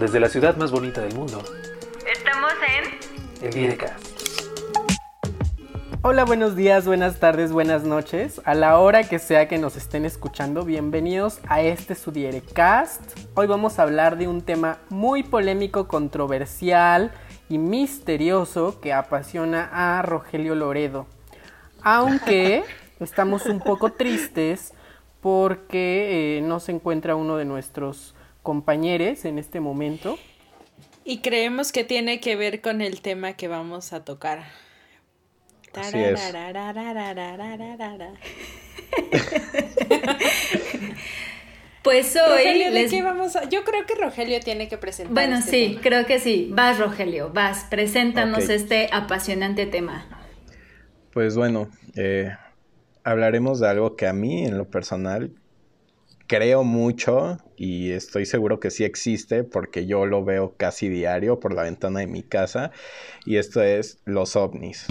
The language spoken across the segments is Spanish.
Desde la ciudad más bonita del mundo. Estamos en... El Direcast. Hola, buenos días, buenas tardes, buenas noches. A la hora que sea que nos estén escuchando, bienvenidos a este Sudierecast. Hoy vamos a hablar de un tema muy polémico, controversial y misterioso que apasiona a Rogelio Loredo. Aunque estamos un poco tristes porque eh, no se encuentra uno de nuestros compañeros en este momento. Y creemos que tiene que ver con el tema que vamos a tocar. Así es. Pues hoy Rogelio, ¿de les... qué vamos a...? Yo creo que Rogelio tiene que presentar Bueno, este sí, tema. creo que sí. Vas, Rogelio, vas. Preséntanos este apasionante tema. Pues bueno, eh, hablaremos de algo que a mí en lo personal creo mucho y estoy seguro que sí existe porque yo lo veo casi diario por la ventana de mi casa y esto es los ovnis.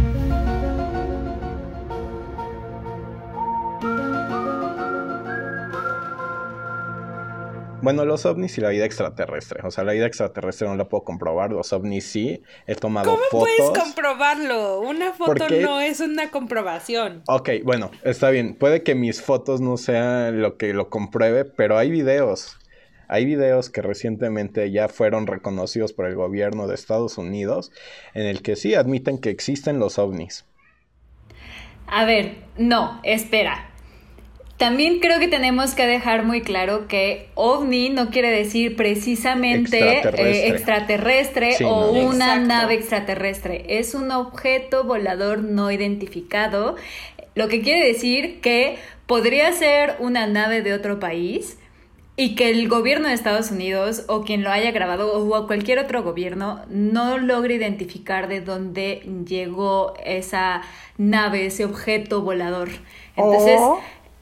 Bueno, los ovnis y la vida extraterrestre. O sea, la vida extraterrestre no la puedo comprobar, los ovnis sí. He tomado ¿Cómo fotos. puedes comprobarlo? Una foto no es una comprobación. Ok, bueno, está bien. Puede que mis fotos no sean lo que lo compruebe, pero hay videos. Hay videos que recientemente ya fueron reconocidos por el gobierno de Estados Unidos en el que sí admiten que existen los ovnis. A ver, no, espera. También creo que tenemos que dejar muy claro que ovni no quiere decir precisamente Extraterrestre. eh, extraterrestre Sí, o no. una Exacto. nave extraterrestre. Es un objeto volador no identificado, lo que quiere decir que podría ser una nave de otro país y que el gobierno de Estados Unidos o quien lo haya grabado o cualquier otro gobierno no logre identificar de dónde llegó esa nave, ese objeto volador. Entonces, o,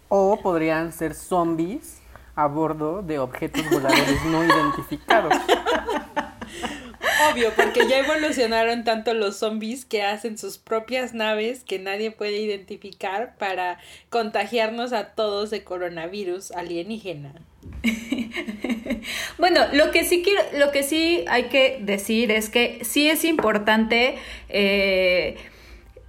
o podrían ser zombies a bordo de objetos voladores no identificados. Obvio, porque ya evolucionaron tanto los zombies que hacen sus propias naves que nadie puede identificar para contagiarnos a todos de coronavirus alienígena. Bueno, lo que sí quiero, lo que sí hay que decir es que sí es importante eh,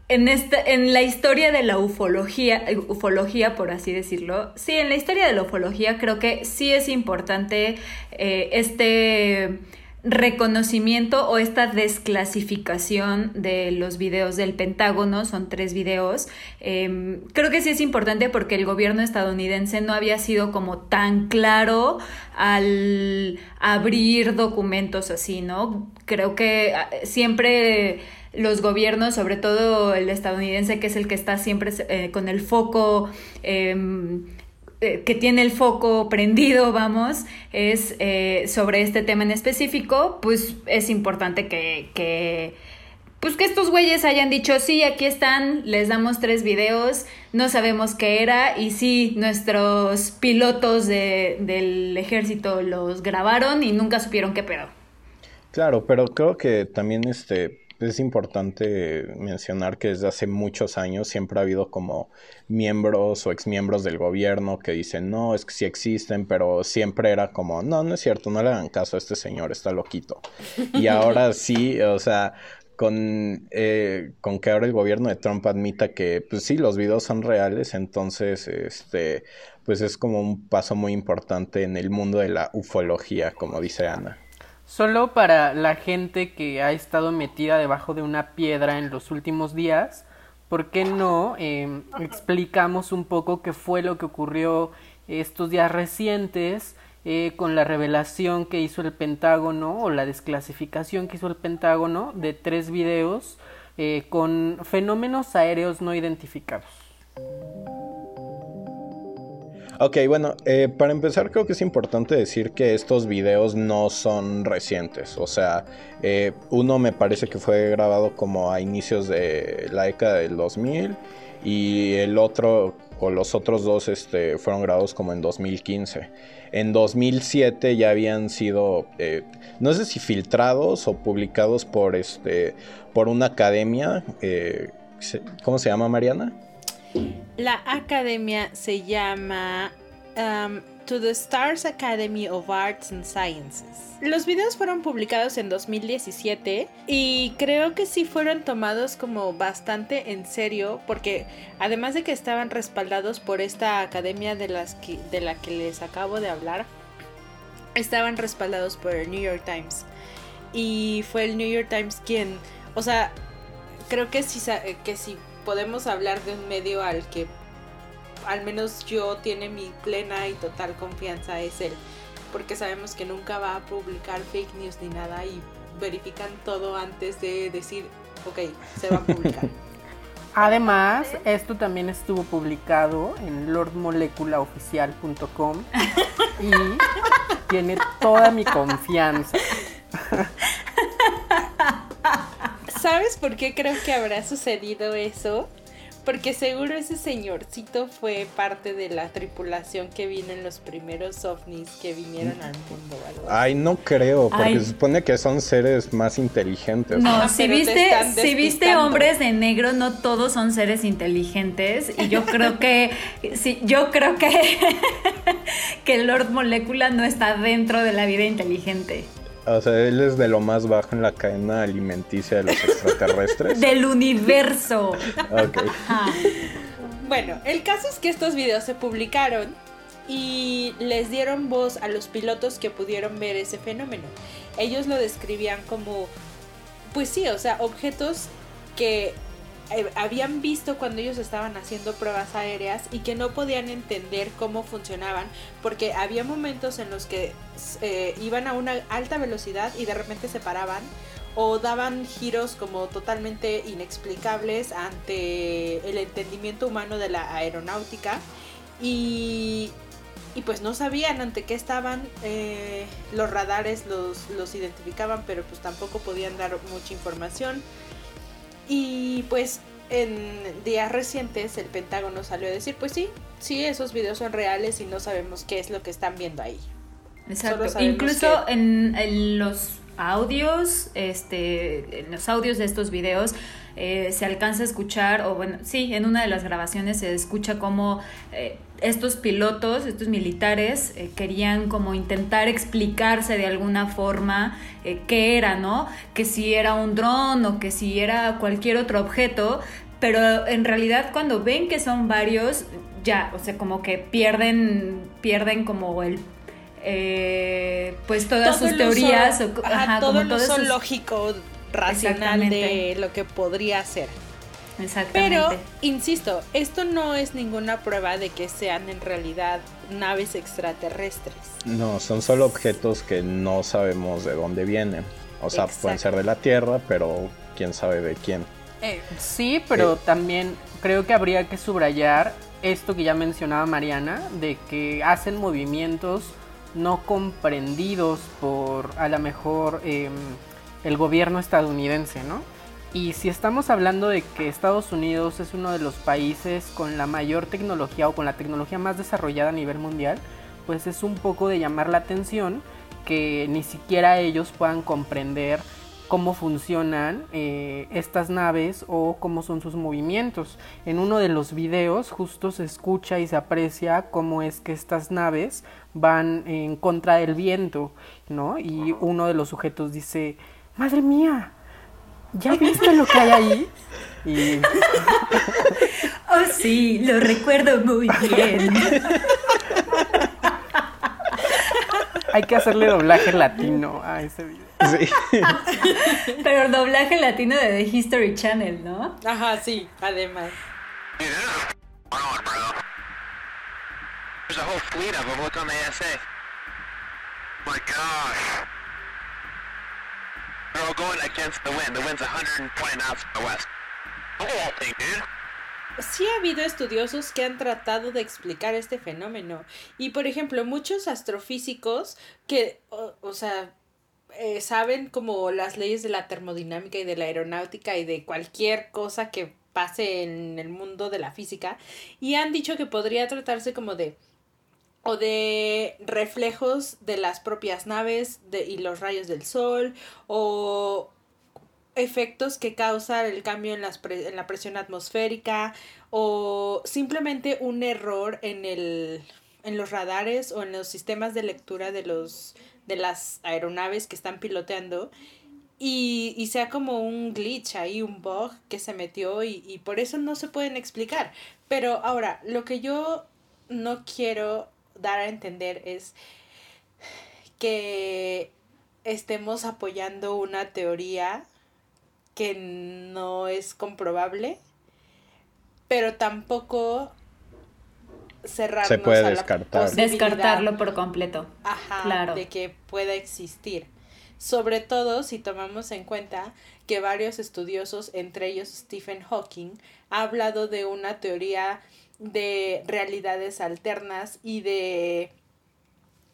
en esta, en la historia de la ufología, ufología por así decirlo, sí, en la historia de la ufología creo que sí es importante eh, este reconocimiento o esta desclasificación de los videos del Pentágono, son tres videos. Eh, creo que sí es importante porque el gobierno estadounidense no había sido como tan claro al abrir documentos así, ¿no? Creo que ah, siempre los gobiernos, sobre todo el estadounidense, que es el que está siempre eh, con el foco... em, eh, que tiene el foco prendido, vamos, es eh, sobre este tema en específico, pues es importante que, que, pues que estos güeyes hayan dicho, sí, aquí están, les damos tres videos, no sabemos qué era, y sí, nuestros pilotos de, del ejército los grabaron y nunca supieron qué pedo. Claro, pero creo que también este es importante mencionar que desde hace muchos años siempre ha habido como miembros o exmiembros del gobierno que dicen, no, es que sí existen, pero siempre era como, no, no es cierto, no le hagan caso a este señor, está loquito. Y ahora sí, o sea, con, eh, con que ahora el gobierno de Trump admita que, pues sí, los videos son reales, entonces, este, pues es como un paso muy importante en el mundo de la ufología, como dice Ana. Solo para la gente que ha estado metida debajo de una piedra en los últimos días, ¿por qué no eh, explicamos un poco qué fue lo que ocurrió estos días recientes eh, con la revelación que hizo el Pentágono o la desclasificación que hizo el Pentágono de tres videos eh, con fenómenos aéreos no identificados? Ok, bueno, eh, para empezar creo que es importante decir que estos videos no son recientes. O sea, eh, uno me parece que fue grabado como a inicios de la década del 2000 y el otro o los otros dos este, fueron grabados como en 2015. En 2007 ya habían sido, eh, no sé si filtrados o publicados por, este, por una academia. eh, ¿Cómo se llama, Mariana? La academia se llama um, to the Stars Academy of Arts and Sciences. Los videos fueron publicados en 2017 y creo que sí fueron tomados como bastante en serio porque además de que estaban respaldados por esta academia de, las de la que les acabo de hablar, estaban respaldados por el New York Times. Y fue el New York Times quien, o sea, creo que si, que si podemos hablar de un medio al que al menos yo tiene mi plena y total confianza es él. Porque sabemos que nunca va a publicar fake news ni nada y verifican todo antes de decir, ok, se va a publicar. Además, esto también estuvo publicado en lordmoleculaoficial.com y tiene toda mi confianza. ¿Sabes por qué creo que habrá sucedido eso? Porque seguro ese señorcito fue parte de la tripulación que vino en los primeros ovnis que vinieron al mundo. Ay, no creo, porque se supone que son seres más inteligentes. No, si viste, si viste hombres de negro, no todos son seres inteligentes. Y yo creo que, sí, yo creo que, que Lord Molecula no está dentro de la vida inteligente. O sea, él es de lo más bajo en la cadena alimenticia de los extraterrestres. Del universo. ok. Bueno, el caso es que estos videos se publicaron y les dieron voz a los pilotos que pudieron ver ese fenómeno. Ellos lo describían como, pues sí, o sea, objetos que eh, habían visto cuando ellos estaban haciendo pruebas aéreas y que no podían entender cómo funcionaban porque había momentos en los que eh, iban a una alta velocidad y de repente se paraban o daban giros como totalmente inexplicables ante el entendimiento humano de la aeronáutica y, y pues no sabían ante qué estaban eh, los radares los, los identificaban pero pues tampoco podían dar mucha información y pues en días recientes el Pentágono salió a decir, pues sí, sí, esos videos son reales y no sabemos qué es lo que están viendo ahí. Exacto. Incluso en, los audios, este, en los audios de estos videos, eh, se alcanza a escuchar, o bueno, sí, en una de las grabaciones se escucha como eh, estos pilotos, estos militares, eh, querían como intentar explicarse de alguna forma qué era, ¿no? Que si era un dron o que si era cualquier otro objeto, pero en realidad cuando ven que son varios, ya, o sea, como que pierden, pierden como el pues todas sus teorías o, todo lo son lógico racional de lo que podría ser. Exactamente. Pero, insisto, esto no es ninguna prueba de que sean en realidad naves extraterrestres. No, son solo objetos que no sabemos de dónde vienen. O sea, pueden ser de la Tierra, pero quién sabe de quién. Eh, sí, pero eh. también creo que habría que subrayar esto que ya mencionaba Mariana, de que hacen movimientos no comprendidos por a lo mejor em, el gobierno estadounidense, ¿no? Y si estamos hablando de que Estados Unidos es uno de los países con la mayor tecnología o con la tecnología más desarrollada a nivel mundial, pues es un poco de llamar la atención que ni siquiera ellos puedan comprender cómo funcionan eh, estas naves o cómo son sus movimientos. En uno de los videos justo se escucha y se aprecia cómo es que estas naves van en contra del viento, ¿no? Y uno de los sujetos dice, madre mía, ¿ya viste lo que hay ahí? Y... oh sí, lo recuerdo muy bien. hay que hacerle doblaje latino a ese video. Sí. Pero doblaje latino de The History Channel, ¿no? Ajá, sí, además. There's a whole fleet of them. Look on the ASA. My gosh. They're all going against the wind. The wind's 120 knots from the west. The whole thing, dude sí ha habido estudiosos que han tratado de explicar este fenómeno. Y por ejemplo, muchos astrofísicos que, o, sea, eh, saben como las leyes de la termodinámica y de la aeronáutica y de cualquier cosa que pase en el mundo de la física y han dicho que podría tratarse como de o de reflejos de las propias naves de, y los rayos del sol o efectos que causa el cambio en, las en la presión atmosférica o simplemente un error en el en los radares o en los sistemas de lectura de los de las aeronaves que están piloteando y, y sea como un glitch ahí, un bug que se metió y, y por eso no se pueden explicar. Pero ahora, lo que yo no quiero dar a entender es que estemos apoyando una teoría que no es comprobable, pero tampoco cerrarnos Se puede a la descartar. Descartarlo por completo. ajá, claro. de que pueda existir. Sobre todo si tomamos en cuenta que varios estudiosos, entre ellos Stephen Hawking, ha hablado de una teoría de realidades alternas y de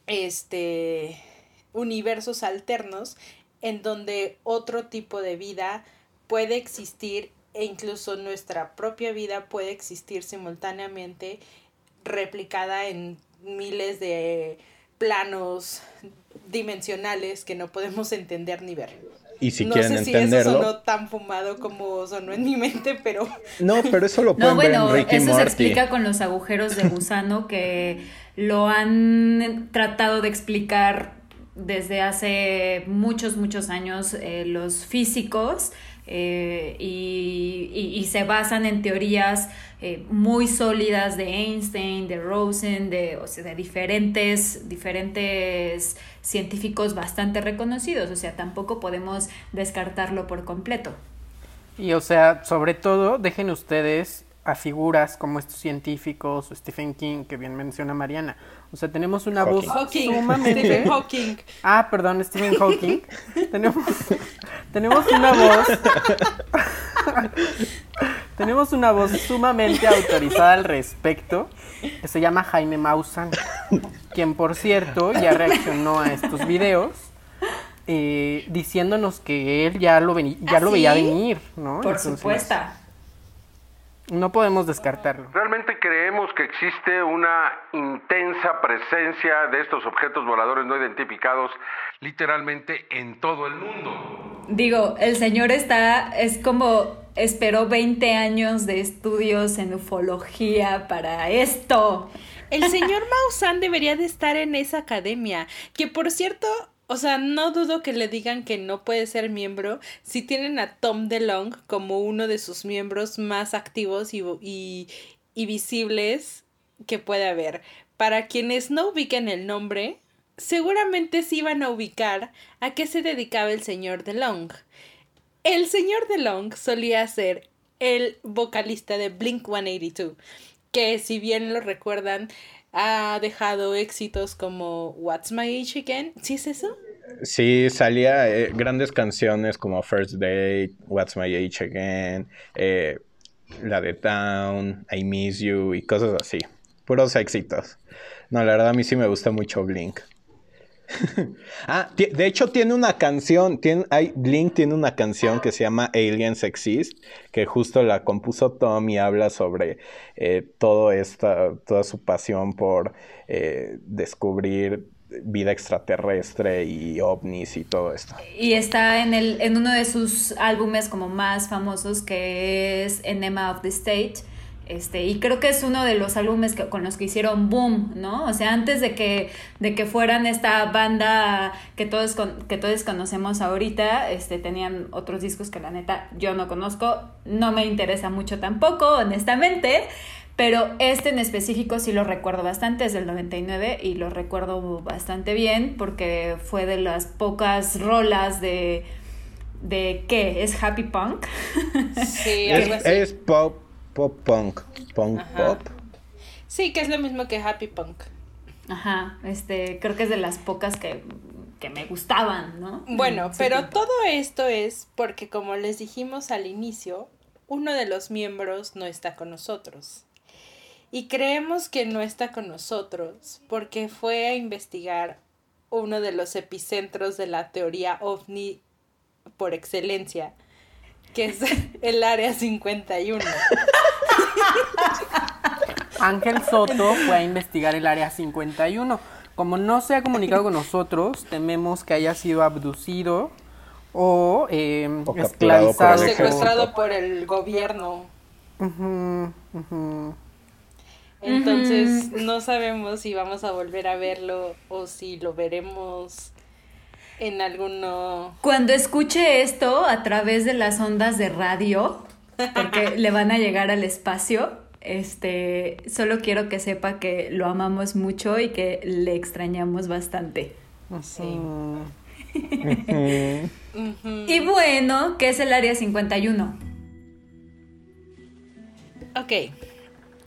este universos alternos en donde otro tipo de vida puede existir e incluso nuestra propia vida puede existir simultáneamente replicada en miles de planos dimensionales que no podemos entender ni ver. Y si no quieren sé si entenderlo. eso sonó tan fumado como sonó en mi mente, pero No, pero eso lo No, pueden ver bueno, en Ricky eso se explica con los agujeros de gusano que lo han tratado de explicar desde hace muchos, muchos años eh, los físicos eh, y, y- y se basan en teorías eh, muy sólidas de Einstein, de Rosen, de, o sea, de diferentes, diferentes científicos bastante reconocidos. O sea, tampoco podemos descartarlo por completo. Y o sea, sobre todo, dejen ustedes a figuras como estos científicos o Stephen King, que bien menciona Mariana. O sea, tenemos una voz Hawking, sumamente... Stephen Hawking. Ah, perdón, Stephen Hawking. tenemos, tenemos una voz. tenemos una voz sumamente autorizada al respecto, que se llama Jaime Maussan, quien por cierto ya reaccionó a estos videos. eh, diciéndonos que él ya lo, ya ¿Ah, lo veía sí? venir, ¿no? Por Entonces, supuesto. No podemos descartarlo. Realmente creemos que existe una intensa presencia de estos objetos voladores no identificados literalmente en todo el mundo. Digo, el señor está, es como, esperó 20 años de estudios en ufología para esto. El señor Maussan debería de estar en esa academia, que por cierto, o sea, no dudo que le digan que no puede ser miembro si tienen a Tom DeLong como uno de sus miembros más activos y, y, y visibles que puede haber. Para quienes no ubiquen el nombre, seguramente sí van a ubicar a qué se dedicaba el señor DeLong. El señor DeLong solía ser el vocalista de Blink 182, que si bien lo recuerdan, ha dejado éxitos como What's My Age Again. ¿Sí es eso? Sí, salía eh, grandes canciones como First Date, What's My Age Again, eh, la de Town, I Miss You y cosas así. Puros éxitos. No, la verdad a mí sí me gusta mucho Blink. ah, de hecho tiene una canción, tiene, Blink tiene una canción que se llama Aliens Exist, que justo la compuso Tom y habla sobre eh, todo esta, toda su pasión por descubrir vida extraterrestre y ovnis y todo esto. Y está en, el, en uno de sus álbumes como más famosos que es Enema of the State. Este, y creo que es uno de los álbumes que, con los que hicieron boom, ¿no? O sea, antes de que, de que fueran esta banda que todos, con- que todos conocemos ahorita, este, tenían otros discos que la neta yo no conozco, no me interesa mucho tampoco, honestamente, pero este en específico sí lo recuerdo bastante, es del 99 y lo recuerdo bastante bien porque fue de las pocas rolas de... ¿De qué? ¿Es happy punk? Sí, algo Es, pop, pop punk, punk Ajá. pop. Sí, que es lo mismo que Happy Punk. Ajá, este, creo que es de las pocas que, que me gustaban, ¿no? Bueno, Sí, pero sí. todo esto es porque, como les dijimos al inicio, uno de los miembros no está con nosotros. Y creemos que no está con nosotros porque fue a investigar uno de los epicentros de la teoría ovni por excelencia, que es el Área 51. Ángel Soto fue a investigar el área 51. Como no se ha comunicado con nosotros, tememos que haya sido abducido o, eh, O por esclavizado. Secuestrado por el gobierno. Ujú, ujú. Entonces no sabemos si vamos a volver a verlo o si lo veremos en alguno... Cuando escuche esto a través de las ondas de radio, porque le van a llegar al espacio, este, solo quiero que sepa que lo amamos mucho y que le extrañamos bastante. Sí. Y bueno, ¿qué es el Área 51? Ok,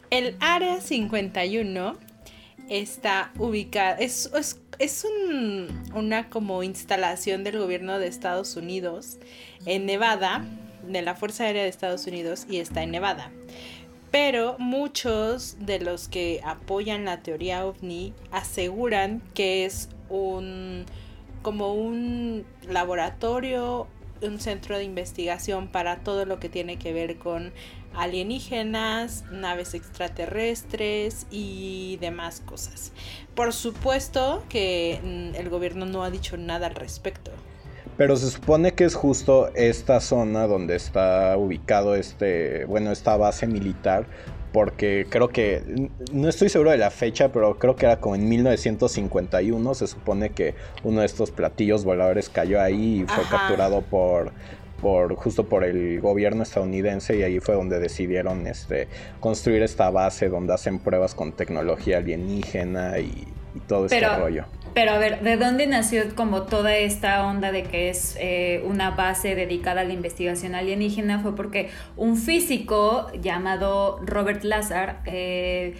el Área 51 está ubicada, es, es, es un, una como instalación del gobierno de Estados Unidos en Nevada, de la Fuerza Aérea de Estados Unidos, y está en Nevada. Pero muchos de los que apoyan la teoría ovni aseguran que es un como un laboratorio, un centro de investigación para todo lo que tiene que ver con alienígenas, naves extraterrestres y demás cosas. Por supuesto que mm, el gobierno no ha dicho nada al respecto. Pero se supone que es justo esta zona donde está ubicado este, bueno, esta base militar, porque creo que, no estoy seguro de la fecha, pero creo que era como en 1951, se supone que uno de estos platillos voladores cayó ahí y fue Ajá. capturado por, por, justo por el gobierno estadounidense y ahí fue donde decidieron este, construir esta base donde hacen pruebas con tecnología alienígena y, y todo este Pero- rollo. Pero a ver, ¿de dónde nació como toda esta onda de que es eh, una base dedicada a la investigación alienígena? Fue porque un físico llamado Robert Lazar eh,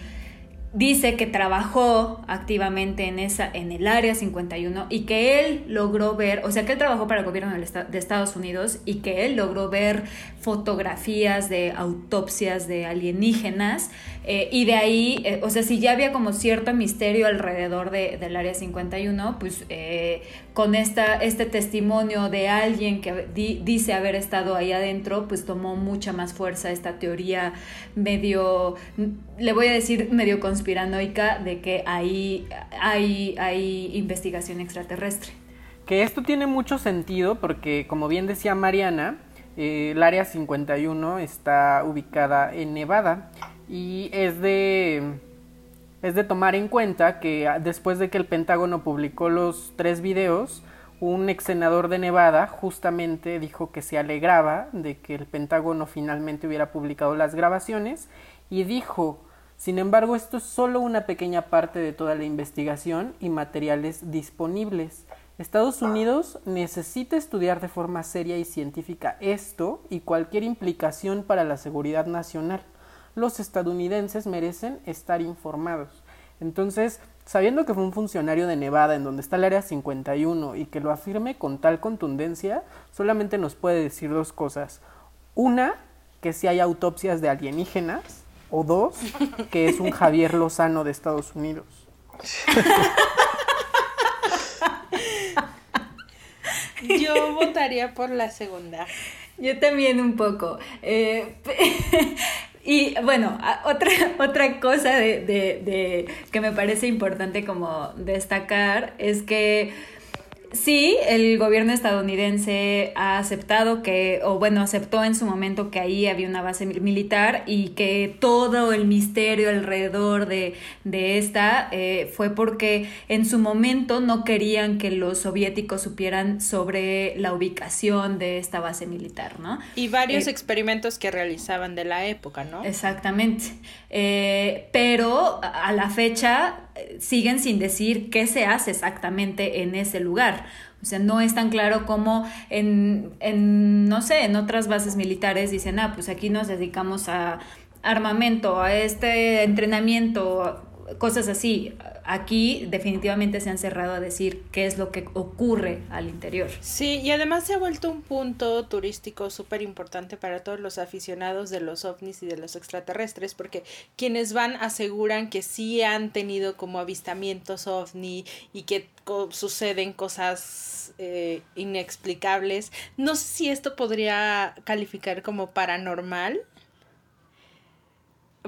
dice que trabajó activamente en esa en el área 51 y que él logró ver, o sea, que él trabajó para el gobierno de Estados Unidos y que él logró ver fotografías de autopsias de alienígenas eh, y de ahí, eh, o sea, si ya había como cierto misterio alrededor de- del área 51, pues eh, con esta, este testimonio de alguien que di- dice haber estado ahí adentro, pues tomó mucha más fuerza esta teoría medio, le voy a decir medio conspiranoica de que ahí hay, hay investigación extraterrestre. Que esto tiene mucho sentido porque, como bien decía Mariana, el área 51 está ubicada en Nevada y es de, es de tomar en cuenta que ah, después de que el Pentágono publicó los tres videos, un ex senador de Nevada justamente dijo que se alegraba de que el Pentágono finalmente hubiera publicado las grabaciones y dijo, sin embargo, esto es solo una pequeña parte de toda la investigación y materiales disponibles. Estados Unidos necesita estudiar de forma seria y científica esto y cualquier implicación para la seguridad nacional. Los estadounidenses merecen estar informados. Entonces, sabiendo que fue un funcionario de Nevada en donde está el área 51 y que lo afirme con tal contundencia, solamente nos puede decir dos cosas. Una, que si hay autopsias de alienígenas. O dos, que es un Javier Lozano de Estados Unidos. Yo votaría por la segunda. Yo también un poco. Eh, y bueno, otra, otra cosa de, de- de- que me parece importante como destacar es que sí, el gobierno estadounidense ha aceptado que, o bueno, aceptó en su momento que ahí había una base mil- militar y que todo el misterio alrededor de, de esta eh, fue porque en su momento no querían que los soviéticos supieran sobre la ubicación de esta base militar, ¿no? Y varios Eh, experimentos que realizaban de la época, ¿no? Exactamente. Eh, pero a la fecha siguen sin decir qué se hace exactamente en ese lugar. O sea, no es tan claro como en, en, no sé, en otras bases militares dicen, ah, pues aquí nos dedicamos a armamento, a este entrenamiento, cosas así. Aquí definitivamente se han cerrado a decir qué es lo que ocurre al interior. Sí, y además se ha vuelto un punto turístico súper importante para todos los aficionados de los ovnis y de los extraterrestres, porque quienes van aseguran que sí han tenido como avistamientos ovni y que co- suceden cosas eh, inexplicables. No sé si esto podría calificar como paranormal,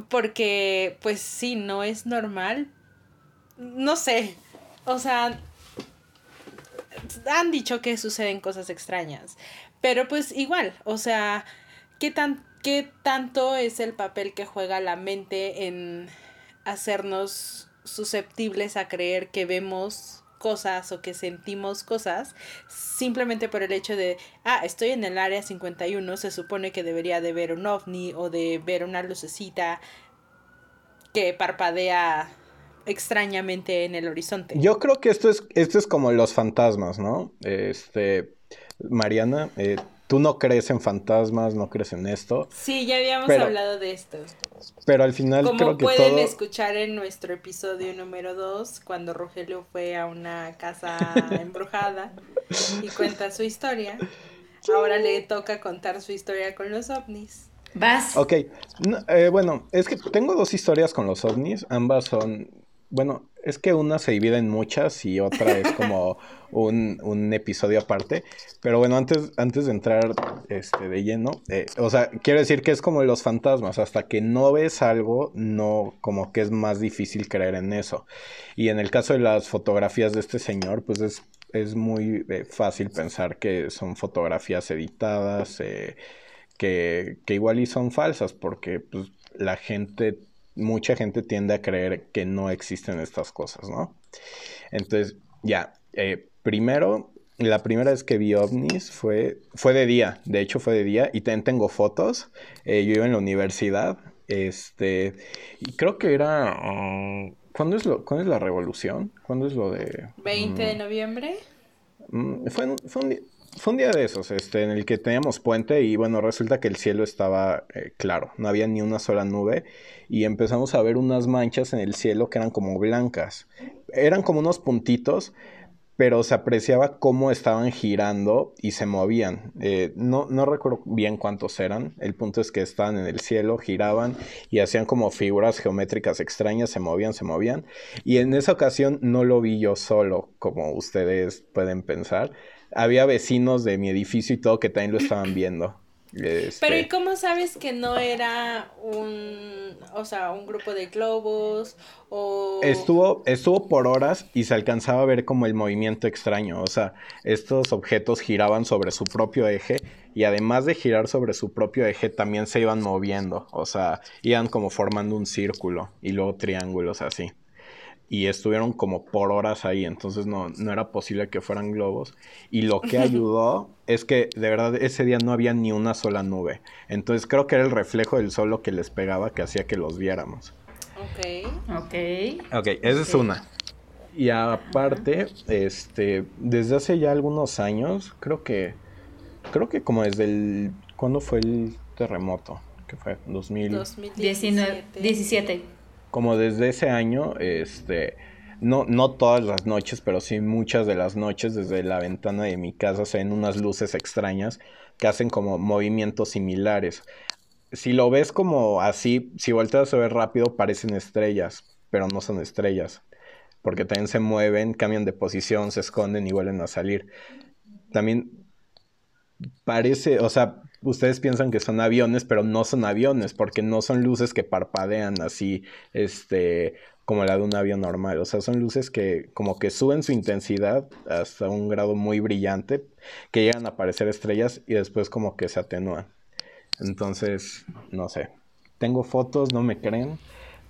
porque pues sí, no es normal. No sé, o sea, han dicho que suceden cosas extrañas. Pero pues igual, o sea, ¿qué, tan, qué tanto es el papel que juega la mente en, hacernos susceptibles a creer que vemos cosas o que sentimos cosas simplemente por el hecho de, ah, estoy en el área 51, se supone que debería de ver un ovni o de ver una lucecita que parpadea extrañamente en el horizonte. Yo creo que esto es, esto es como los fantasmas, ¿no? Este, Mariana, eh, tú no crees en fantasmas, no crees en esto. Sí, ya habíamos hablado de esto. Pero al final Como creo que pueden todo... escuchar en nuestro episodio número 2, cuando Rogelio fue a una casa embrujada y cuenta su historia, ahora le toca contar su historia con los ovnis. Vas. Ok, no, eh, bueno, es que tengo dos historias con los ovnis, ambas son, bueno, es que una se divide en muchas y otra es como un, un episodio aparte, pero bueno, antes, antes de entrar este, de lleno, eh, o sea, quiero decir que es como los fantasmas, hasta que no ves algo, no, como que es más difícil creer en eso. Y en el caso de las fotografías de este señor, pues es, es muy eh, fácil pensar que son fotografías editadas, eh, que, que igual y son falsas, porque pues, la gente, mucha gente tiende a creer que no existen estas cosas, ¿no? Entonces, ya, eh, primero, la primera vez que vi ovnis fue, fue de día, de hecho fue de día, y también tengo fotos, eh, yo iba en la universidad, este, y creo que era... ah, ¿Cuándo es, lo, ¿Cuándo es la revolución? ¿Cuándo es lo de...? 20 de noviembre. Mm, fue, un- fue, un, fue un día de esos, este, en el que teníamos puente y bueno, resulta que el cielo estaba eh, claro, no había ni una sola nube y empezamos a ver unas manchas en el cielo que eran como blancas. Eran como unos puntitos, pero se apreciaba cómo estaban girando y se movían. Eh, no, no recuerdo bien cuántos eran, el punto es que estaban en el cielo, giraban y hacían como figuras geométricas extrañas, se movían, se movían. Y en esa ocasión no lo vi yo solo, como ustedes pueden pensar. Había vecinos de mi edificio y todo que también lo estaban viendo. Este, Pero ¿y cómo sabes que no era un, o sea, un grupo de globos o... Estuvo, estuvo por horas y se alcanzaba a ver como el movimiento extraño. O sea, estos objetos giraban sobre su propio eje y además de girar sobre su propio eje, también se iban moviendo. O sea, iban como formando un círculo y luego triángulos así. Y estuvieron como por horas ahí, entonces no, no era posible que fueran globos. Y lo que ayudó es que de verdad ese día no había ni una sola nube. Entonces creo que era el reflejo del sol lo que les pegaba que hacía que los viéramos. Ok. Ok. Ok, esa es una. Y aparte, este, desde hace ya algunos años, creo que, creo que como desde el, ¿cuándo fue el terremoto? ¿Qué fue? 2000. 19, 2017. 17. Como desde ese año, este, no, no todas las noches, pero sí muchas de las noches desde la ventana de mi casa se ven unas luces extrañas que hacen como movimientos similares. Si lo ves como así, si volteas a ver rápido, parecen estrellas, pero no son estrellas. Porque también se mueven, cambian de posición, se esconden y vuelven a salir. También parece, o sea, ustedes piensan que son aviones, pero no son aviones, porque no son luces que parpadean así, este, como la de un avión normal. O sea, son luces que como que suben su intensidad hasta un grado muy brillante, que llegan a parecer estrellas y después como que se atenúan. Entonces, no sé. Tengo fotos, no me creen,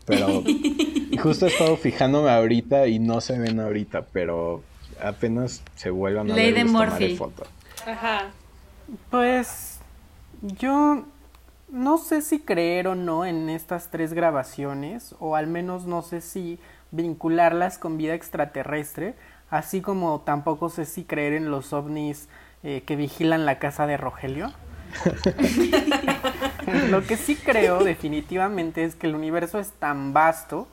pero y justo he estado fijándome ahorita y no se ven ahorita, pero apenas se vuelvan a Ley ver de Murphy. foto. Ajá. Pues yo no sé si creer o no en estas tres grabaciones, o al menos no sé si vincularlas con vida extraterrestre, así como tampoco sé si creer en los ovnis eh, que vigilan la casa de Rogelio. Lo que sí creo definitivamente es que el universo es tan vasto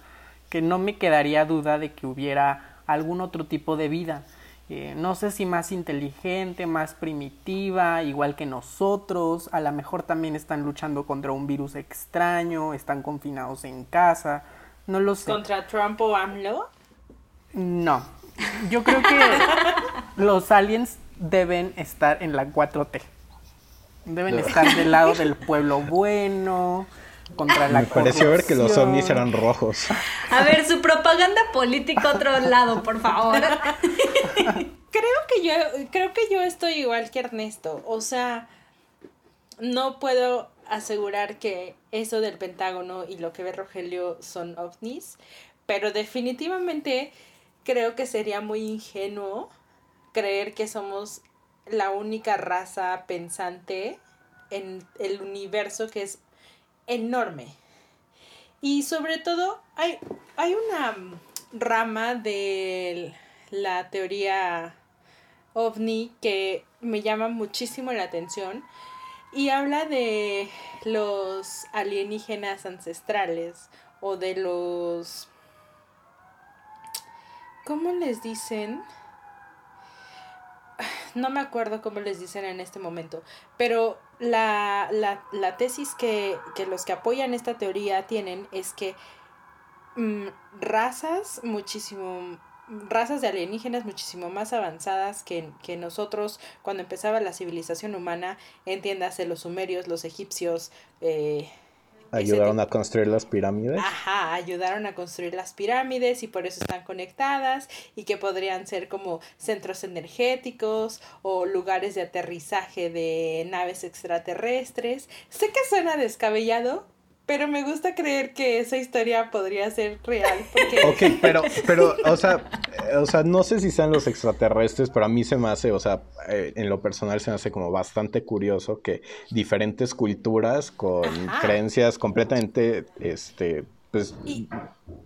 que no me quedaría duda de que hubiera algún otro tipo de vida. Eh, no sé si más inteligente, más primitiva, igual que nosotros. A lo mejor también están luchando contra un virus extraño, están confinados en casa. No lo sé. ¿Contra Trump o AMLO? No. Yo creo que los aliens deben estar en la 4T. Deben estar del lado del pueblo bueno, contra la Me pareció ver que los ovnis eran rojos. A ver, su propaganda política otro lado, por favor. Creo que yo, creo que yo estoy igual que Ernesto. O sea, no puedo asegurar que eso del Pentágono y lo que ve Rogelio son ovnis, pero definitivamente creo que sería muy ingenuo creer que somos la única raza pensante en el universo que es enorme. Y sobre todo hay, hay una rama de la teoría ovni que me llama muchísimo la atención y habla de los alienígenas ancestrales o de los... ¿Cómo les dicen? No me acuerdo cómo les dicen en este momento, pero la, la, tesis que, los que apoyan esta teoría tienen es que mm, razas muchísimo razas de alienígenas muchísimo más avanzadas que, que, nosotros cuando empezaba la civilización humana, entiéndase los sumerios, los egipcios. Eh, ayudaron a construir las pirámides. Ajá, ayudaron a construir las pirámides y por eso están conectadas y que podrían ser como centros energéticos o lugares de aterrizaje de naves extraterrestres. Sé que suena descabellado, pero me gusta creer que esa historia podría ser real. Porque... Ok, pero, pero, o sea, o sea, no sé si sean los extraterrestres, pero a mí se me hace, o sea, eh, en lo personal se me hace como bastante curioso que diferentes culturas con creencias completamente, este, pues,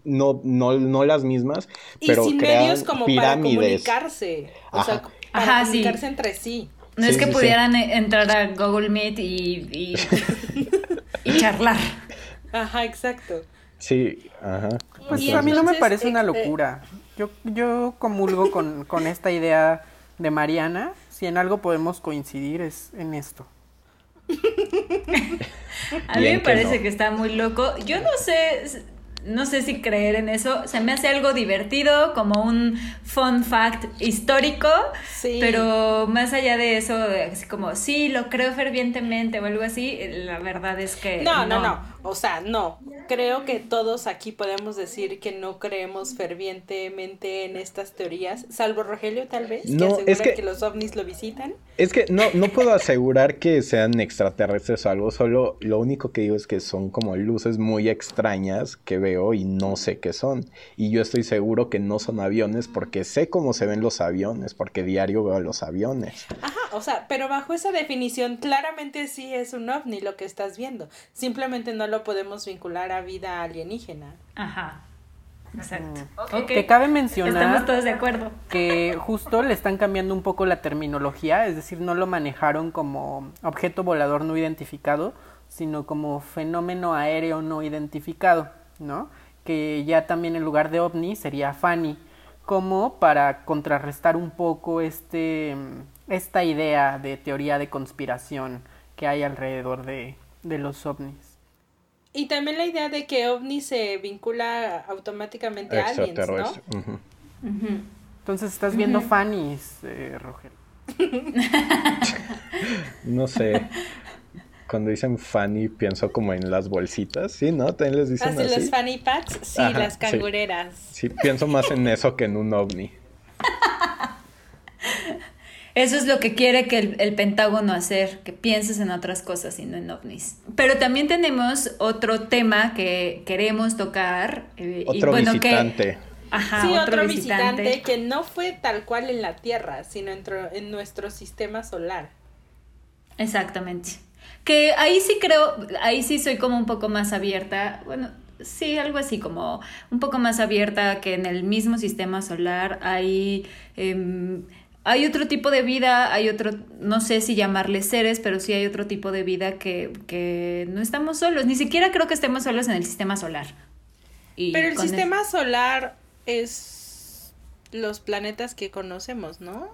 no, no, no las mismas, pero y sin medios como para comunicarse, o sea, para comunicarse entre sí. No es que pudieran entrar a Google Meet y, y charlar. Ajá, exacto. Sí, ajá. Pues a mí no me parece una este, locura. Yo, yo comulgo con, con esta idea de Mariana. Si en algo podemos coincidir es en esto. a mí me parece que está muy loco. Yo no sé no sé si creer en eso. Se me hace algo divertido, como un fun fact histórico. Sí. Pero más allá de eso, así como, sí, lo creo fervientemente o algo así, la verdad es que. No, no, no. O sea, no. Creo que todos aquí podemos decir que no creemos fervientemente en estas teorías, salvo Rogelio, tal vez, no, que asegura es que, que, los ovnis lo visitan. Es que no, no puedo asegurar que sean extraterrestres o algo, solo lo único que digo es que son como luces muy extrañas que veo y no sé qué son. Y yo estoy seguro que no son aviones porque sé cómo se ven los aviones, porque diario veo los aviones. Ajá, o sea, pero bajo esa definición claramente sí es un ovni lo que estás viendo. Simplemente no lo podemos vincular a vida alienígena. Ajá. Exacto. Mm. Que cabe mencionar. Estamos todos de acuerdo. Que justo le están cambiando un poco la terminología, es decir, no lo manejaron como objeto volador no identificado, sino como fenómeno aéreo no identificado. ¿no? Que ya también en lugar de ovni sería Fanny, como para contrarrestar un poco este, esta idea de teoría de conspiración que hay alrededor de, los ovnis. Y también la idea de que ovni se vincula automáticamente a aliens, ¿no? Entonces estás viendo Fanny's, eh, Roger. no sé cuando dicen fanny pienso como en las bolsitas, ¿sí? ¿No? También les dicen así. ¿Las fanny packs? Sí, las cangureras. Sí. pienso más en eso que en un ovni. Eso es lo que quiere que el, Pentágono hacer, que pienses en otras cosas y no en ovnis. Pero también tenemos otro tema que queremos tocar. Eh, otro visitante. Ajá, sí, otro, visitante. que no fue tal cual en la Tierra, sino en nuestro sistema solar. Exactamente. Que ahí sí creo, ahí sí soy como un poco más abierta, bueno, sí, algo así como un poco más abierta que en el mismo sistema solar hay... Em, hay otro tipo de vida, hay otro, no sé si llamarle seres, pero sí hay otro tipo de vida que, que no estamos solos. Ni siquiera creo que estemos solos en el sistema solar. pero el sistema solar es los planetas que conocemos, ¿no?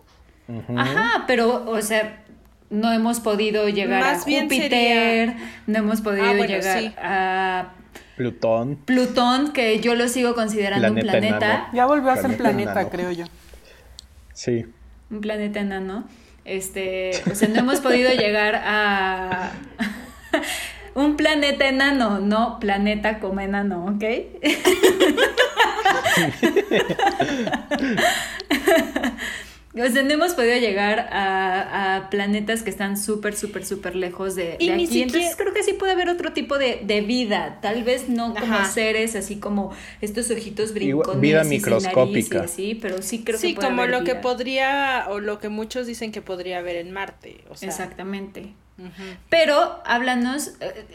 Ajá, pero, o sea, no hemos podido llegar a Júpiter, no hemos podido ah, llegar a Plutón. Plutón, que yo lo sigo considerando un planeta. Ya volvió a ser planeta, creo yo. Sí. Un planeta enano. Este, o sea, no hemos podido llegar a un planeta enano, no planeta como enano, ¿ok? O sea, no hemos podido llegar a, a planetas que están súper, súper, súper lejos de, Y de ni aquí. siquiera- Entonces creo que sí puede haber otro tipo de, de vida. Tal vez no como Ajá. seres así como estos ojitos brincones vida microscópica. y así, pero sí creo sí, que puede como haber lo que podría, o lo que muchos dicen que podría haber en Marte. O sea, Exactamente. Pero háblanos, eh,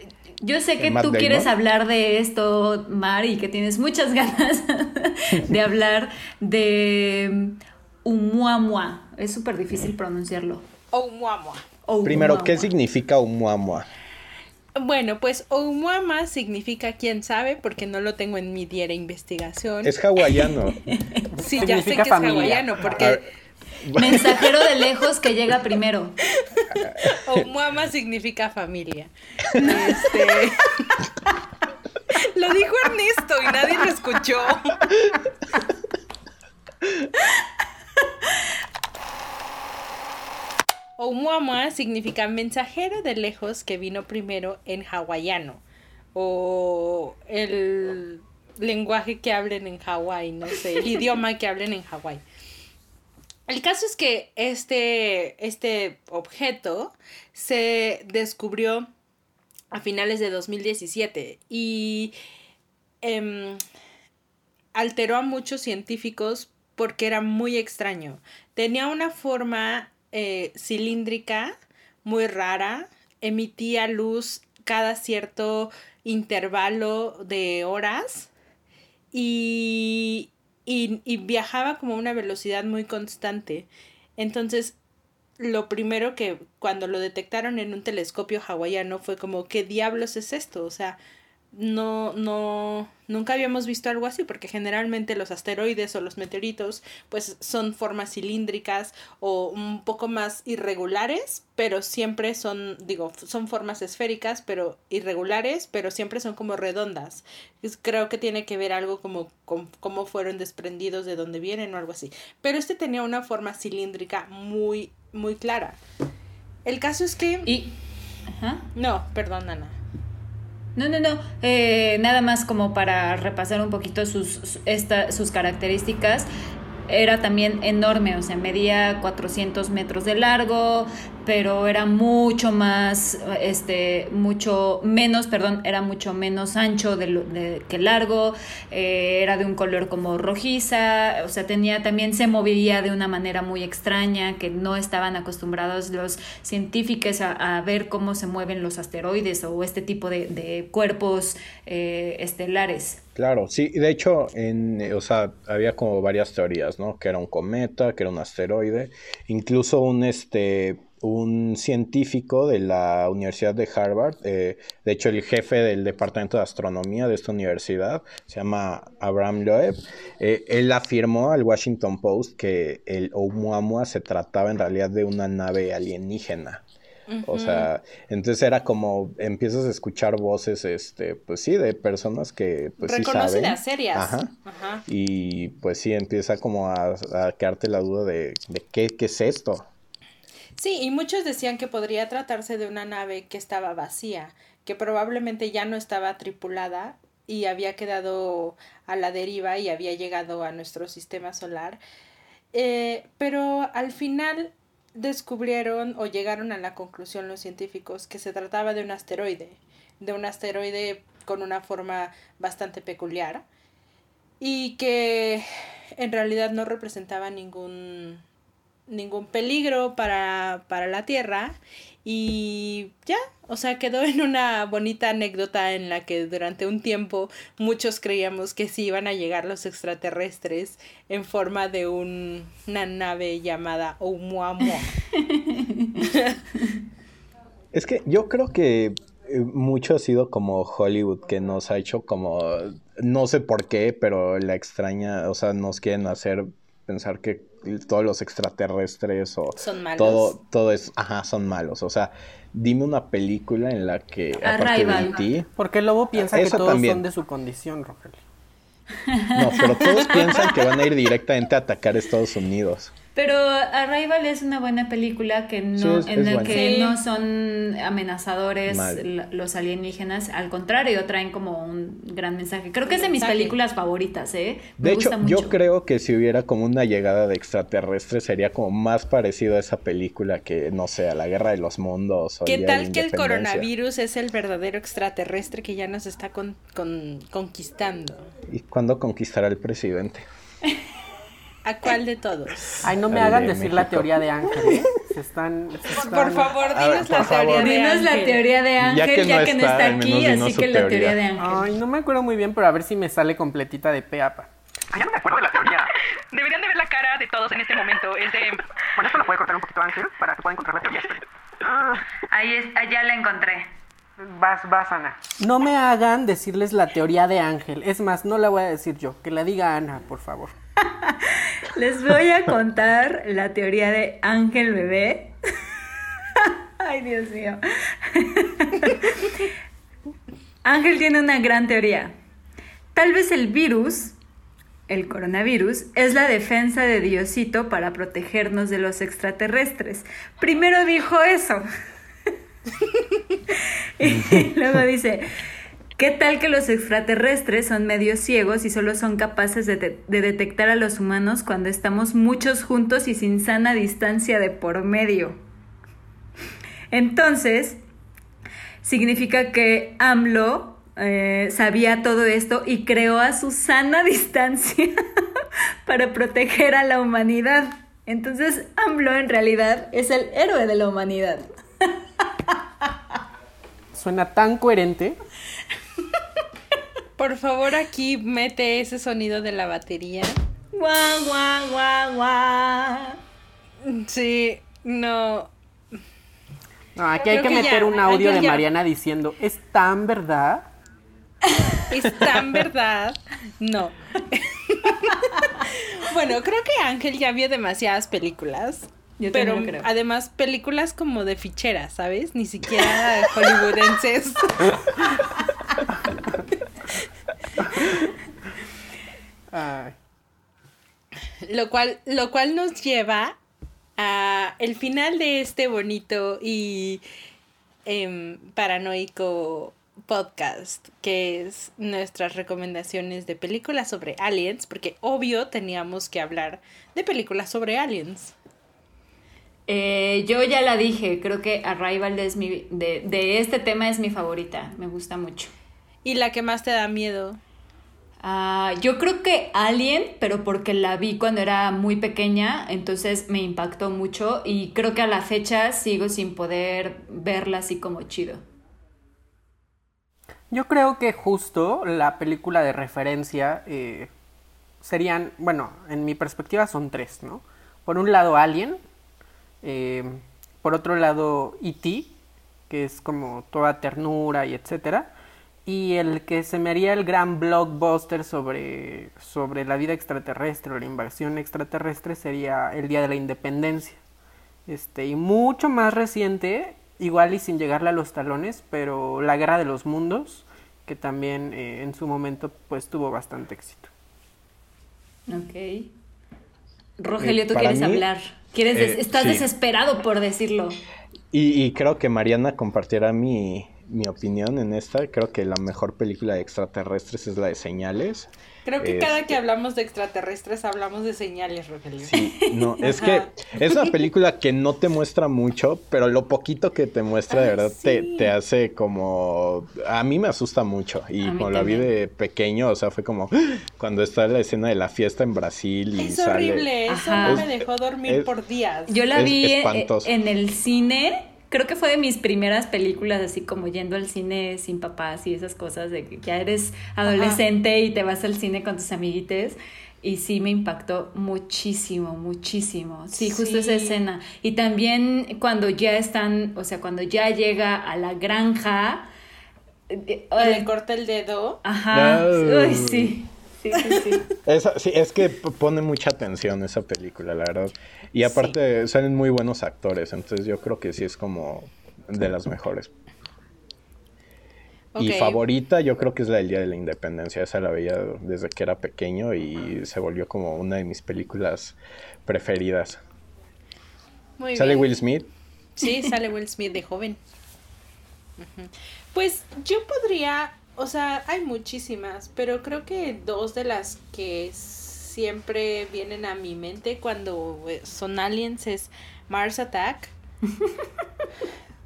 yo sé que tú Damon? quieres hablar de esto, Mar, y que tienes muchas ganas de hablar de Umuamua. Es súper difícil pronunciarlo. Oumuamua. Primero, ¿qué significa Oumuamua? Bueno, pues Oumuamua significa quién sabe, porque no lo tengo en mi diaria investigación. Es hawaiano. sí, ya sé que es hawaiano, porque Mensajero de lejos que llega primero. Oumuamua significa familia. Este... lo dijo Ernesto y nadie lo escuchó. Oumuamua significa mensajero de lejos que vino primero en hawaiano o el lenguaje que hablen en Hawái, no sé, el idioma que hablen en Hawái. El caso es que este, este objeto se descubrió a finales de 2017 y em, alteró a muchos científicos porque era muy extraño. Tenía una forma eh, cilíndrica muy rara, emitía luz cada cierto intervalo de horas y, y, y viajaba como a una velocidad muy constante. Entonces, lo primero que cuando lo detectaron en un telescopio hawaiano fue como, ¿qué diablos es esto? O sea, no, no, nunca habíamos visto algo así, porque generalmente los asteroides o los meteoritos, pues son formas cilíndricas o un poco más irregulares, pero siempre son, digo, son formas esféricas, pero irregulares, pero siempre son como redondas. Creo que tiene que ver algo como con cómo fueron desprendidos de dónde vienen o algo así. Pero este tenía una forma cilíndrica muy, muy clara. El caso es que... Y. Ajá. No, perdón, Ana. No, no, no. eh, nada más como para repasar un poquito sus, su- esta- sus características. Era también enorme, o sea, medía 400 metros de largo, pero era mucho más, este, mucho menos, perdón, era mucho menos ancho de de- que largo, eh, era de un color como rojiza, o sea, tenía también, se movía de una manera muy extraña, que no estaban acostumbrados los científicos a, a ver cómo se mueven los asteroides o este tipo de, de cuerpos eh, estelares. Claro, sí, de hecho, en, eh, o sea, había como varias teorías, ¿no? Que era un cometa, que era un asteroide, incluso un, este, un científico de la Universidad de Harvard, eh, de hecho, el jefe del departamento de astronomía de esta universidad, se llama Abraham Loeb, eh, él afirmó al Washington Post que el Oumuamua se trataba en realidad de una nave alienígena. O sea, entonces era como empiezas a escuchar voces, este, pues sí, de personas que pues sí saben. Serias. Ajá. Ajá. Y pues sí, empieza como a, a quedarte la duda de, de qué, qué es esto. Sí, y muchos decían que podría tratarse de una nave que estaba vacía, que probablemente ya no estaba tripulada y había quedado a la deriva y había llegado a nuestro sistema solar. Eh, pero al final descubrieron o llegaron a la conclusión los científicos que se trataba de un asteroide, de un asteroide con una forma bastante peculiar y que en realidad no representaba ningún ningún peligro para, para la Tierra y ya, o sea, quedó en una bonita anécdota en la que durante un tiempo muchos creíamos que sí iban a llegar los extraterrestres en forma de un- una nave llamada Oumuamua. Es que yo creo que eh, mucho ha sido como Hollywood que nos ha hecho como, no sé por qué, pero la extraña, o sea, nos quieren hacer pensar que todos los extraterrestres o Son malos. todo, todo es, ajá, son malos. O sea, dime una película en la que, aparte de Arrival. ti, Porque el lobo piensa que todos también. son de su condición, Rogelio. no, pero todos piensan que van a ir directamente a atacar Estados Unidos. Pero Arrival es una buena película que no, es- en es la que Sí. no son amenazadores Mal. los alienígenas, al contrario, traen como un gran mensaje. Creo que es de mis películas favoritas, ¿eh? Me De hecho, gusta mucho. yo creo que si hubiera como una llegada de extraterrestres sería como más parecido a esa película que, no sé, a la Guerra de los Mundos o ¿Qué tal que el coronavirus es el verdadero extraterrestre que ya nos está con- con- conquistando? ¿Y cuándo conquistará el presidente? ¿A cuál de todos? Ay, no me hagan de decir la teoría de Ángel, ¿eh? Se están... se están- Por favor, ver, dinos la favor. teoría de Dinos la Ángel. teoría de Ángel, Ya ya que que no no, está, aquí, así que la teoría. teoría de Ángel. Ay, no me acuerdo muy bien, pero a ver si me sale completita de peapa. Ay, ya no me acuerdo de la teoría. Deberían de ver la cara de todos en este momento. Es de... Bueno, esto lo puede cortar un poquito Ángel para que pueda encontrar la teoría. Ah, Ahí es, allá la encontré. vas, vas, Ana. No me hagan decirles la teoría de Ángel. Es más, no la voy a decir yo. Que la diga Ana, por favor. Les voy a contar la teoría de Ángel Bebé. Ay, Dios mío. Ángel tiene una gran teoría. Tal vez el virus, el coronavirus, es la defensa de Diosito para protegernos de los extraterrestres. Primero dijo eso. y luego dice, ¿qué tal que los extraterrestres son medio ciegos y solo son capaces de, de- de detectar a los humanos cuando estamos muchos juntos y sin sana distancia de por medio? Entonces, significa que AMLO eh, sabía todo esto y creó a su sana distancia para proteger a la humanidad. Entonces, AMLO en realidad es el héroe de la humanidad. Suena tan coherente. Por favor, aquí mete ese sonido de la batería. Guau, guau, guau, guau. Sí, no. No, aquí hay Creo que que meter ya, un audio de ya. Mariana diciendo, ¿es tan verdad? Es tan verdad. No. bueno, creo que Ángel ya vio demasiadas películas. Yo pero también creo. además películas como de ficheras, ¿sabes? Ni siquiera hollywoodenses. Ay. Lo cual, lo cual nos lleva a el final de este bonito y em, paranoico podcast, que es nuestras recomendaciones de películas sobre aliens, porque obvio teníamos que hablar de películas sobre aliens. Eh, yo ya la dije, creo que Arrival es mi, de, de este tema es mi favorita, me gusta mucho. Y la que más te da miedo. Ah, yo creo que Alien, pero porque la vi cuando era muy pequeña, entonces me impactó mucho y creo que a la fecha sigo sin poder verla así como chido. Yo creo que justo la película de referencia eh, serían, bueno, en mi perspectiva son tres, ¿no? Por un lado Alien, eh, por otro lado E.T., que es como toda ternura y etcétera, y el que se me haría el gran blockbuster sobre, sobre la vida extraterrestre o la invasión extraterrestre sería El Día de la Independencia. Este, y mucho más reciente, igual y sin llegarle a los talones, pero La Guerra de los Mundos, que también eh, en su momento pues tuvo bastante éxito. Ok. Rogelio, Eh, tú para quieres mí, hablar. ¿Quieres des- eh, estás sí. desesperado por decirlo. Y, y creo que Mariana compartirá mi, mi opinión en esta. Creo que la mejor película de extraterrestres es la de Señales. Creo que cada Este- que hablamos de extraterrestres hablamos de señales, Rogelio. Sí, no, es Ajá. que es una película que no te muestra mucho, pero lo poquito que te muestra de Ay, verdad te, sí. te hace como... A mí me asusta mucho y como la vi de pequeño, o sea, fue como cuando está la escena de la fiesta en Brasil y Es sale... horrible, eso Ajá. no me Es- dejó dormir es- por días. Yo la Es vi espantoso. en el cine. Creo que fue de mis primeras películas, así como yendo al cine sin papás y esas cosas de que ya eres adolescente y te vas al cine con tus amiguites. Y sí me impactó muchísimo, muchísimo. Sí, justo esa escena. Y también cuando ya están, o sea, cuando ya llega a la granja. eh, Y le eh, corta el dedo. Ajá. No. Uy, sí. Sí, sí, sí. Esa- sí, es que pone mucha atención esa película, la verdad. Y aparte salen muy buenos actores, entonces yo creo que sí es como de las mejores. Y favorita yo creo que es la del Día de la Independencia. Esa la veía desde que era pequeño y se volvió como una de mis películas preferidas. Muy Sale bien. Will Smith. Sí, sale Will Smith de joven. Pues yo podría, o sea, hay muchísimas, pero creo que dos de las que siempre vienen a mi mente cuando eh, son aliens es Mars Attack.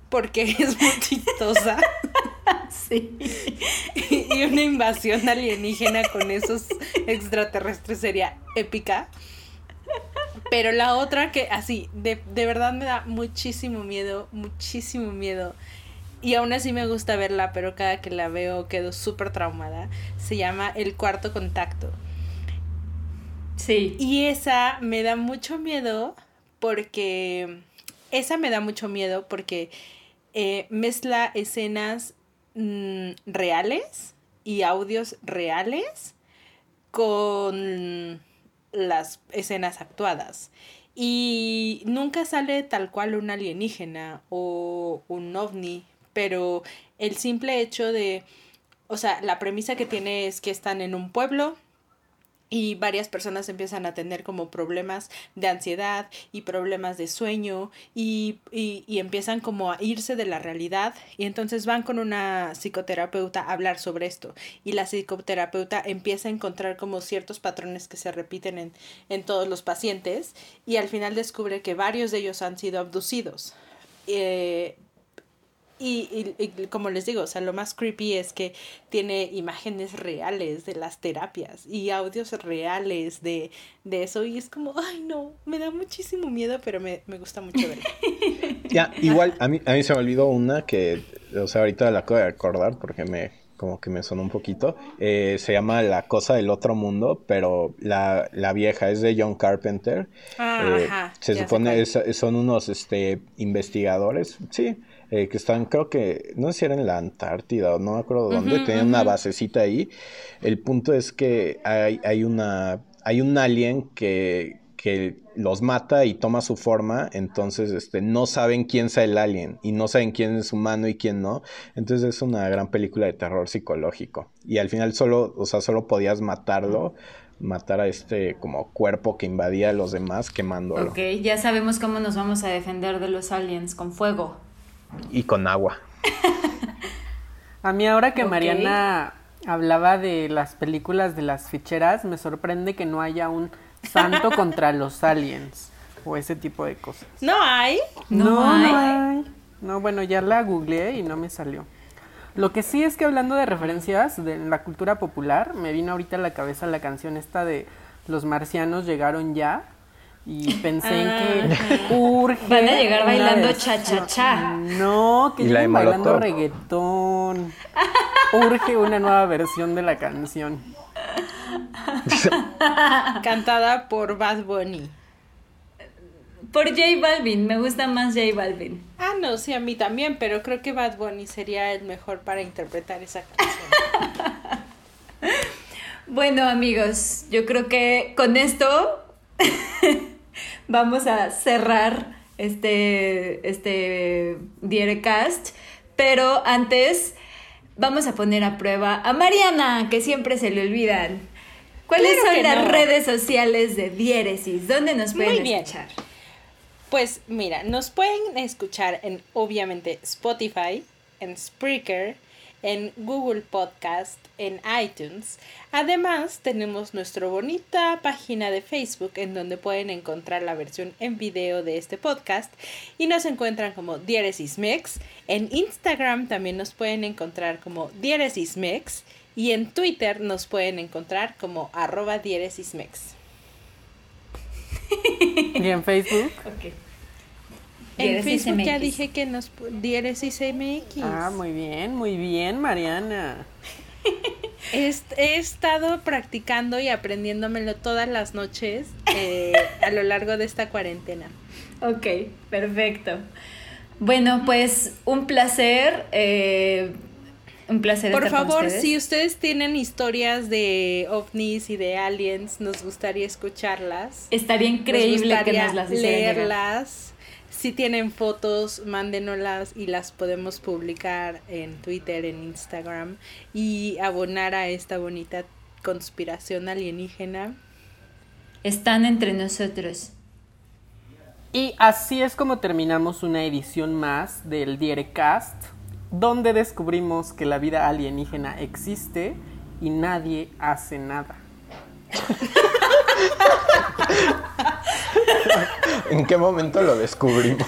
Porque es muy chistosa. Sí. y una invasión alienígena con esos extraterrestres sería épica. Pero la otra que así, de, de verdad me da muchísimo miedo, muchísimo miedo. Y aún así me gusta verla, pero cada que la veo quedo súper traumada. Se llama El Cuarto Contacto. Sí. Y esa me da mucho miedo porque... Esa me da mucho miedo porque eh, mezcla escenas mm, reales y audios reales con las escenas actuadas. Y nunca sale tal cual un alienígena o un ovni, pero el simple hecho de, o sea, la premisa que tiene es que están en un pueblo y varias personas empiezan a tener como problemas de ansiedad y problemas de sueño y, y, y empiezan como a irse de la realidad y entonces van con una psicoterapeuta a hablar sobre esto y la psicoterapeuta empieza a encontrar como ciertos patrones que se repiten en, en todos los pacientes y al final descubre que varios de ellos han sido abducidos. Eh, y, y- y como les digo, o sea, lo más creepy es que tiene imágenes reales de las terapias y audios reales de, de eso. Y es como, ay no, me da muchísimo miedo, pero me, me gusta mucho verlo. Ya, igual, a mí, a mí se me olvidó una que, o sea, ahorita la acabo de recordar porque me, como que me sonó un poquito. Eh, se llama La Cosa del Otro Mundo, pero la, la vieja es de John Carpenter. Ah, Eh, ajá, se supone es- son unos este, investigadores, sí, eh, que están, creo que, no sé si era en la Antártida o no me acuerdo dónde, Ujú, tenían una ujú. basecita ahí. El punto es que hay, hay una, hay un alien que, que los mata y toma su forma, entonces este, no saben quién sea el alien y no saben quién es humano y quién no. Entonces es una gran película de terror psicológico. Y al final solo, o sea, solo podías matarlo, matar a este como cuerpo que invadía a los demás quemándolo. Ok, ya sabemos cómo nos vamos a defender de los aliens con fuego. Y con agua. A mí ahora que. Mariana hablaba de las películas de las ficheras, me sorprende que no haya un santo contra los aliens o ese tipo de cosas. ¿No hay? No hay. hay. No, bueno, ya la googleé y no me salió. Lo que sí es que hablando de referencias de la cultura popular, me vino ahorita a la cabeza la canción esta de Los marcianos llegaron ya y pensé en que urge Van a llegar bailando cha-cha-cha. No, que lleguen bailando Molotov. reggaetón. Urge una nueva versión de la canción. Cantada por Bad Bunny. Por J Balvin, me gusta más J Balvin. Ah, no, sí, a mí también, pero creo que Bad Bunny sería el mejor para interpretar esa canción. Bueno, amigos, yo creo que con esto vamos a cerrar este, este Dierecast. Pero antes vamos a poner a prueba a Mariana, que siempre se le olvidan. ¿Cuáles Claro son las no. redes sociales de Diéresis? ¿Dónde nos pueden Muy bien. escuchar? Pues mira, nos pueden escuchar en obviamente Spotify, en Spreaker, en Google Podcast, en iTunes. Además, tenemos nuestra bonita página de Facebook en donde pueden encontrar la versión en video de este podcast y nos encuentran como Diéresis Mex. En Instagram también nos pueden encontrar como Diéresis Mex y en Twitter nos pueden encontrar como arroba Diéresis Mex. Y en Facebook. Ok. En Facebook ya dije que nos Diéresis MX. Ah, muy bien, muy bien, Mariana. He, est- he estado practicando y aprendiéndomelo todas las noches eh, a lo largo de esta cuarentena. Ok, perfecto. Bueno, pues un placer. eh, un placer Por estar con favor, ustedes. si ustedes tienen historias de ovnis y de aliens, nos gustaría escucharlas. Estaría Nos increíble que nos las leerlas. Si tienen fotos, mándenoslas y las podemos publicar en Twitter, en Instagram y abonar a esta bonita conspiración alienígena. Están entre nosotros. Y así es como terminamos una edición más del Dierecast, donde descubrimos que la vida alienígena existe y nadie hace nada. ¿En qué momento lo descubrimos?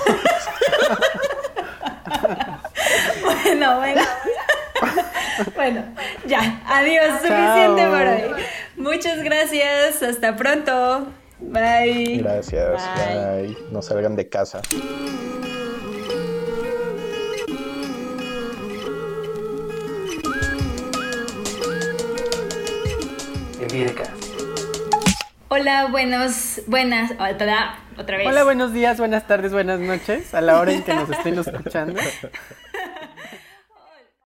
bueno, bueno. bueno, ya. Adiós. Suficiente por hoy. Muchas gracias. Hasta pronto. Bye. Gracias. Bye. Bye. No salgan de casa. Dierecast. Hola, buenos, buenas, otra, otra vez. Hola, buenos días, buenas tardes, buenas noches, a la hora en que nos estén escuchando.